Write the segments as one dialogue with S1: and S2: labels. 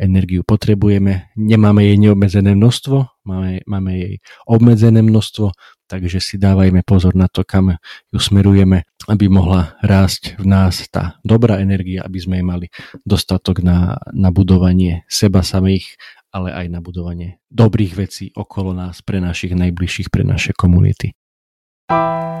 S1: energiu potrebujeme. Nemáme jej neobmedzené množstvo, máme, máme jej obmedzené množstvo, takže si dávajme pozor na to, kam ju smerujeme, aby mohla rásť v nás tá dobrá energia, aby sme jej mali dostatok na, na budovanie seba samých, ale aj na budovanie dobrých vecí okolo nás, pre našich najbližších, pre naše komunity. Ahoj,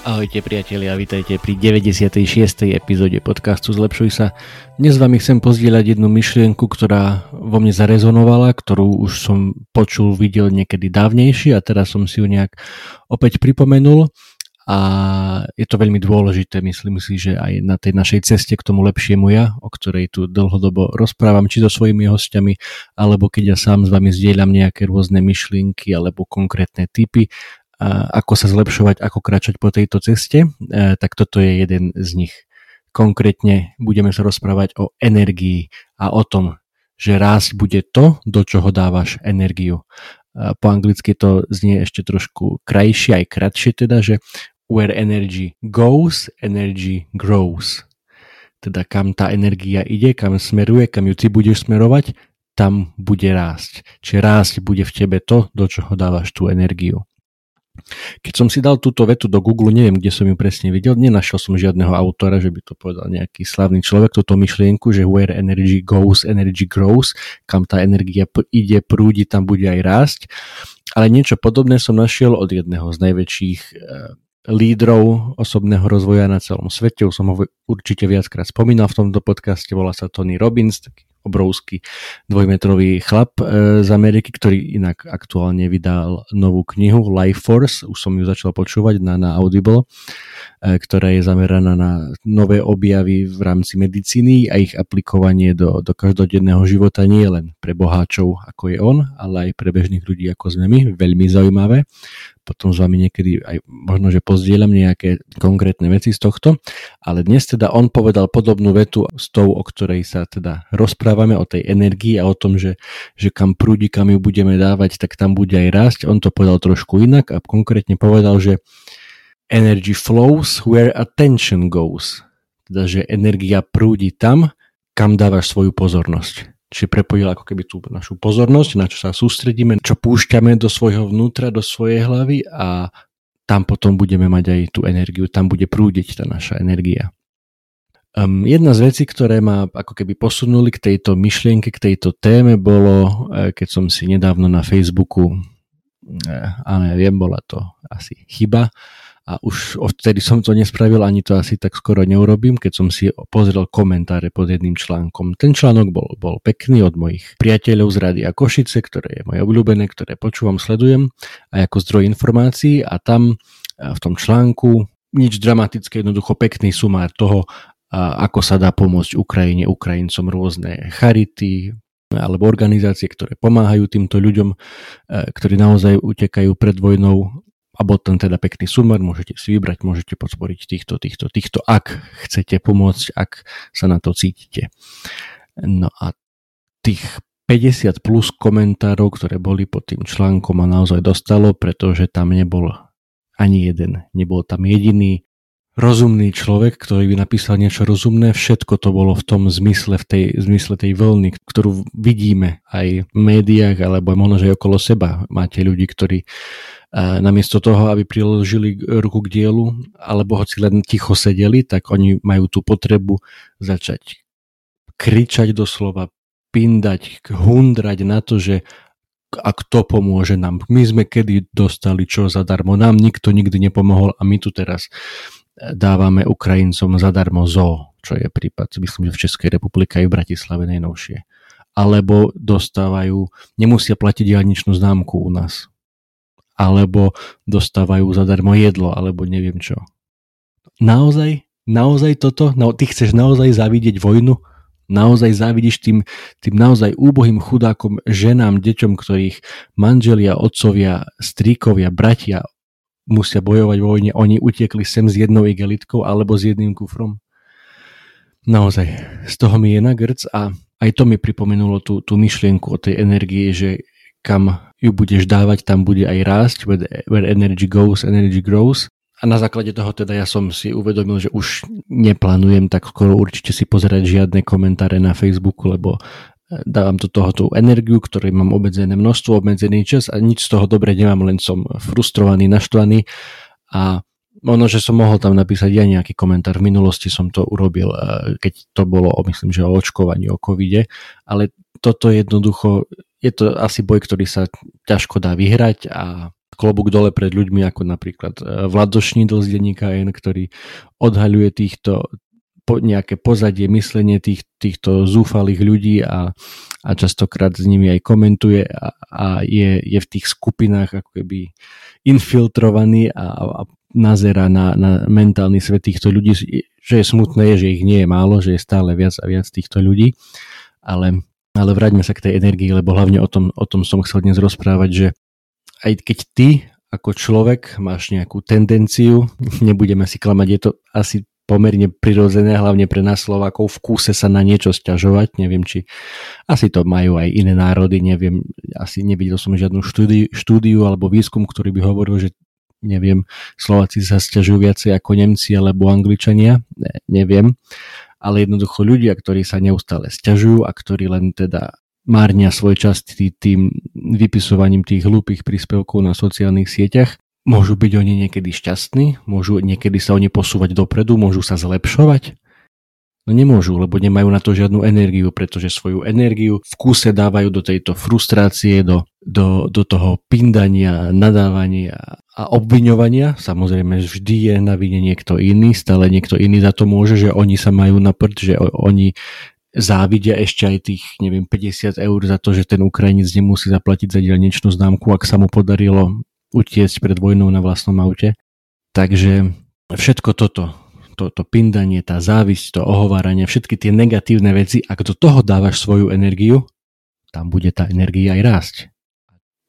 S1: Ahojte priatelia, vítajte pri 96. epizóde podcastu Zlepšuj sa. Dnes vami chcem pozdieľať jednu myšlienku, ktorá vo mne zarezonovala, ktorú už som počul, videl niekedy dávnejšie a teraz som si ju nejak opäť pripomenul a je to veľmi dôležité, myslím si, že aj na tej našej ceste k tomu lepšiemu ja, o ktorej tu dlhodobo rozprávam, či so svojimi hostiami, alebo keď ja sám s vami zdieľam nejaké rôzne myšlienky alebo konkrétne typy, ako sa zlepšovať, ako kráčať po tejto ceste, e, tak toto je jeden z nich. Konkrétne budeme sa rozprávať o energii a o tom, že rásť bude to, do čoho dávaš energiu. Po anglicky to znie ešte trošku krajšie, aj kratšie teda, že where energy goes, energy grows. Teda kam tá energia ide, kam smeruje, kam ju ty budeš smerovať, tam bude rásť. Čiže rásť bude v tebe to, do čoho dávaš tú energiu. Keď som si dal túto vetu do Google, neviem, kde som ju presne videl, nenašiel som žiadneho autora, že by to povedal nejaký slavný človek, túto myšlienku, že where energy goes, energy grows, kam tá energia ide, prúdi, tam bude aj rásť. Ale niečo podobné som našiel od jedného z najväčších eh, lídrov osobného rozvoja na celom svete. Už som ho určite viackrát spomínal v tomto podcaste, volá sa Tony Robbins, taký obrovský dvojmetrový chlap e, z Ameriky, ktorý inak aktuálne vydal novú knihu Life Force, už som ju začal počúvať na, na Audible, ktorá je zameraná na nové objavy v rámci medicíny a ich aplikovanie do, do každodenného života nie len pre boháčov ako je on, ale aj pre bežných ľudí ako sme my, veľmi zaujímavé. Potom s vami niekedy aj možno, že pozdieľam nejaké konkrétne veci z tohto, ale dnes teda on povedal podobnú vetu s tou, o ktorej sa teda rozprávame, o tej energii a o tom, že, že kam prúdi, kam ju budeme dávať, tak tam bude aj rásť. On to povedal trošku inak a konkrétne povedal, že energy flows where attention goes. Teda, že energia prúdi tam, kam dávaš svoju pozornosť. Čiže prepojil ako keby tú našu pozornosť, na čo sa sústredíme, čo púšťame do svojho vnútra, do svojej hlavy a tam potom budeme mať aj tú energiu, tam bude prúdiť tá naša energia. Um, jedna z vecí, ktoré ma ako keby posunuli k tejto myšlienke, k tejto téme, bolo, e, keď som si nedávno na Facebooku, ale ja viem, bola to asi chyba, a už odtedy som to nespravil, ani to asi tak skoro neurobím, keď som si pozrel komentáre pod jedným článkom. Ten článok bol, bol pekný od mojich priateľov z Rady a Košice, ktoré je moje obľúbené, ktoré počúvam, sledujem aj ako zdroj informácií a tam v tom článku nič dramatické, jednoducho pekný sumár toho, ako sa dá pomôcť Ukrajine, Ukrajincom rôzne charity, alebo organizácie, ktoré pomáhajú týmto ľuďom, ktorí naozaj utekajú pred vojnou a tam teda pekný sumer, môžete si vybrať, môžete podporiť týchto, týchto, týchto, ak chcete pomôcť, ak sa na to cítite. No a tých 50 plus komentárov, ktoré boli pod tým článkom a naozaj dostalo, pretože tam nebol ani jeden, nebol tam jediný rozumný človek, ktorý by napísal niečo rozumné, všetko to bolo v tom zmysle, v tej, zmysle tej vlny, ktorú vidíme aj v médiách, alebo možno, že aj okolo seba. Máte ľudí, ktorí namiesto toho, aby priložili ruku k dielu, alebo hoci len ticho sedeli, tak oni majú tú potrebu začať kričať doslova, pindať, hundrať na to, že a kto pomôže nám. My sme kedy dostali čo zadarmo, nám nikto nikdy nepomohol a my tu teraz dávame Ukrajincom zadarmo zo, čo je prípad, myslím, že v Českej republike aj v Bratislave najnovšie. Alebo dostávajú, nemusia platiť diálničnú známku u nás. Alebo dostávajú zadarmo jedlo, alebo neviem čo. Naozaj? Naozaj toto? No, ty chceš naozaj zavidieť vojnu? naozaj závidíš tým, tým naozaj úbohým chudákom, ženám, deťom, ktorých manželia, otcovia, stríkovia, bratia musia bojovať vo vojne, oni utiekli sem s jednou igelitkou alebo s jedným kufrom. Naozaj, z toho mi je na grc a aj to mi pripomenulo tú, tú myšlienku o tej energie, že kam ju budeš dávať, tam bude aj rásť, where, energy goes, energy grows a na základe toho teda ja som si uvedomil, že už neplánujem tak skoro určite si pozerať žiadne komentáre na Facebooku, lebo e, dávam do toho tú energiu, ktorej mám obmedzené množstvo, obmedzený čas a nič z toho dobre nemám, len som frustrovaný, naštvaný a ono, že som mohol tam napísať ja nejaký komentár. V minulosti som to urobil, e, keď to bolo, myslím, že o očkovaní, o covide, ale toto jednoducho, je to asi boj, ktorý sa ťažko dá vyhrať a klobúk dole pred ľuďmi ako napríklad e, Vlado Šnidl z denníka N, ktorý odhaľuje týchto nejaké pozadie, myslenie tých, týchto zúfalých ľudí a, a častokrát s nimi aj komentuje a, a je, je v tých skupinách ako keby infiltrovaný a, a nazera na, na mentálny svet týchto ľudí, že je smutné, že ich nie je málo, že je stále viac a viac týchto ľudí, ale, ale vráťme sa k tej energii, lebo hlavne o tom, o tom som chcel dnes rozprávať, že aj keď ty ako človek máš nejakú tendenciu, nebudeme si klamať, je to asi pomerne prirodzené, hlavne pre nás Slovákov, v kúse sa na niečo sťažovať. Neviem, či asi to majú aj iné národy, neviem, asi nevidel som žiadnu štúdiu, štúdiu alebo výskum, ktorý by hovoril, že neviem, Slováci sa sťažujú viacej ako Nemci alebo Angličania, ne, neviem, ale jednoducho ľudia, ktorí sa neustále sťažujú a ktorí len teda márnia svoj čas tým vypisovaním tých hlúpych príspevkov na sociálnych sieťach. Môžu byť oni niekedy šťastní, môžu niekedy sa oni posúvať dopredu, môžu sa zlepšovať. No nemôžu, lebo nemajú na to žiadnu energiu, pretože svoju energiu v kúse dávajú do tejto frustrácie, do, do, do toho pindania, nadávania a obviňovania. Samozrejme, vždy je na vine niekto iný, stále niekto iný za to môže, že oni sa majú na prd, že oni závidia ešte aj tých, neviem, 50 eur za to, že ten Ukrajinec nemusí zaplatiť za dielničnú známku, ak sa mu podarilo utiecť pred vojnou na vlastnom aute. Takže všetko toto, to, to pindanie, tá závisť, to ohováranie, všetky tie negatívne veci, ak do toho dávaš svoju energiu, tam bude tá energia aj rásť.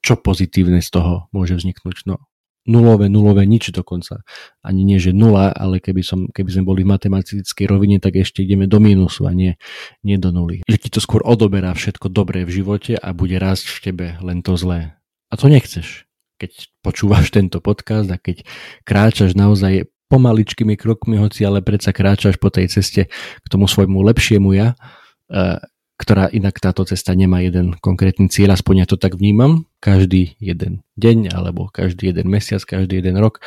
S1: Čo pozitívne z toho môže vzniknúť? No nulové, nulové, nič dokonca. Ani nie, že nula, ale keby, som, keby sme boli v matematickej rovine, tak ešte ideme do mínusu a nie, nie do nuly. Že ti to skôr odoberá všetko dobré v živote a bude rásť v tebe len to zlé. A to nechceš. Keď počúvaš tento podcast a keď kráčaš naozaj pomaličkými krokmi, hoci ale predsa kráčaš po tej ceste k tomu svojmu lepšiemu ja, eh, ktorá inak táto cesta nemá jeden konkrétny cieľ, aspoň ja to tak vnímam, každý jeden deň alebo každý jeden mesiac, každý jeden rok,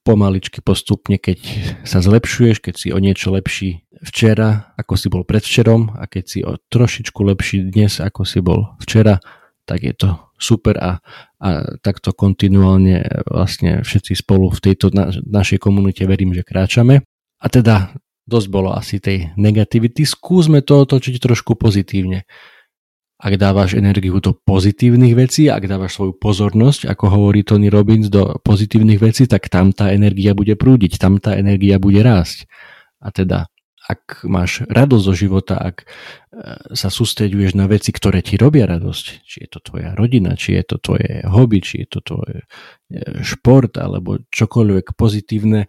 S1: pomaličky postupne, keď sa zlepšuješ, keď si o niečo lepší včera, ako si bol predvčerom a keď si o trošičku lepší dnes, ako si bol včera, tak je to super a, a takto kontinuálne vlastne všetci spolu v tejto na, našej komunite verím, že kráčame. A teda dosť bolo asi tej negativity. Skúsme to otočiť trošku pozitívne. Ak dávaš energiu do pozitívnych vecí, ak dávaš svoju pozornosť, ako hovorí Tony Robbins, do pozitívnych vecí, tak tam tá energia bude prúdiť, tam tá energia bude rásť. A teda, ak máš radosť zo života, ak e, sa sústreduješ na veci, ktoré ti robia radosť, či je to tvoja rodina, či je to tvoje hobby, či je to tvoj e, šport, alebo čokoľvek pozitívne,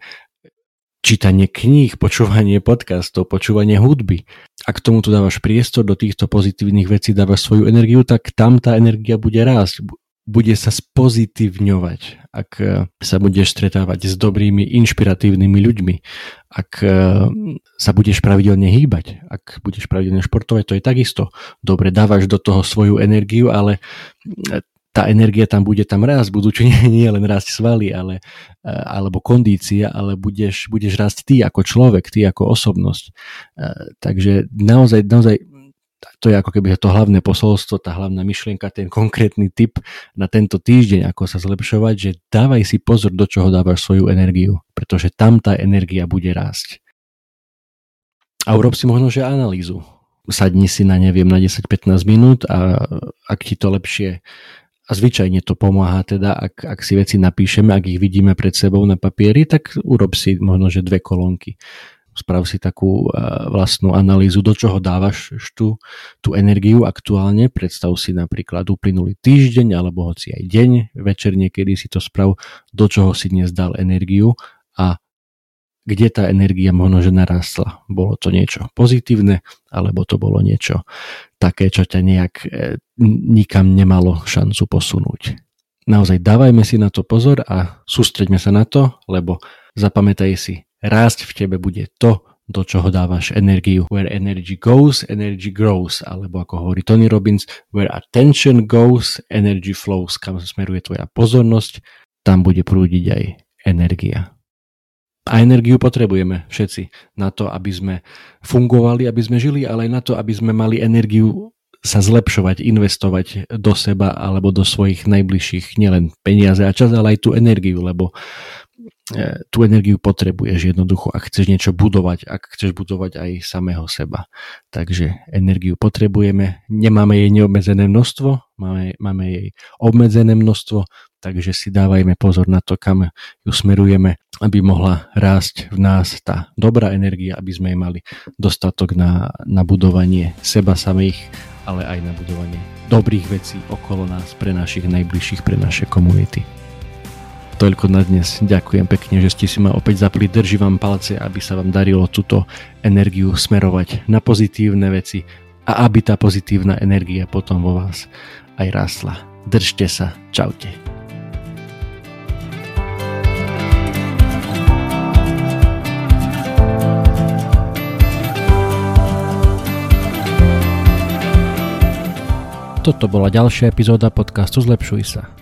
S1: čítanie kníh, počúvanie podcastov, počúvanie hudby. Ak tomu tu dávaš priestor do týchto pozitívnych vecí, dávaš svoju energiu, tak tam tá energia bude rásť, bude sa spozitívňovať, ak e, sa budeš stretávať s dobrými, inšpiratívnymi ľuďmi, ak e, sa budeš pravidelne hýbať, ak budeš pravidelne športovať, to je takisto. Dobre, dávaš do toho svoju energiu, ale e, tá energia tam bude tam rásť, budú čo nie, nie len rásť svaly, ale, alebo kondícia, ale budeš, budeš rásť ty ako človek, ty ako osobnosť. Takže naozaj, naozaj to je ako keby to hlavné posolstvo, tá hlavná myšlienka, ten konkrétny tip na tento týždeň, ako sa zlepšovať, že dávaj si pozor, do čoho dávaš svoju energiu, pretože tam tá energia bude rásť. A urob si možno, že analýzu. Sadni si na, neviem, na 10-15 minút a ak ti to lepšie a zvyčajne to pomáha teda, ak, ak si veci napíšeme, ak ich vidíme pred sebou na papieri, tak urob si možno, že dve kolónky sprav si takú vlastnú analýzu, do čoho dávaš tú, tú energiu aktuálne. Predstav si napríklad uplynulý týždeň alebo hoci aj deň, večer niekedy si to sprav, do čoho si dnes dal energiu a kde tá energia možno, že narastla. Bolo to niečo pozitívne, alebo to bolo niečo také, čo ťa nejak e, nikam nemalo šancu posunúť. Naozaj dávajme si na to pozor a sústreďme sa na to, lebo zapamätaj si, rásť v tebe bude to, do čoho dávaš energiu. Where energy goes, energy grows. Alebo ako hovorí Tony Robbins, where attention goes, energy flows. Kam smeruje tvoja pozornosť, tam bude prúdiť aj energia. A energiu potrebujeme všetci na to, aby sme fungovali, aby sme žili, ale aj na to, aby sme mali energiu sa zlepšovať, investovať do seba alebo do svojich najbližších, nielen peniaze a čas, ale aj tú energiu, lebo tú energiu potrebuješ jednoducho, ak chceš niečo budovať, ak chceš budovať aj samého seba. Takže energiu potrebujeme, nemáme jej neobmedzené množstvo, máme, máme jej obmedzené množstvo, takže si dávajme pozor na to, kam ju smerujeme, aby mohla rásť v nás tá dobrá energia, aby sme jej mali dostatok na, na budovanie seba samých, ale aj na budovanie dobrých vecí okolo nás, pre našich najbližších, pre naše komunity toľko na dnes. Ďakujem pekne, že ste si ma opäť zapli. Držím vám palce, aby sa vám darilo túto energiu smerovať na pozitívne veci a aby tá pozitívna energia potom vo vás aj rásla. Držte sa. Čaute. Toto bola ďalšia epizóda podcastu Zlepšuj sa.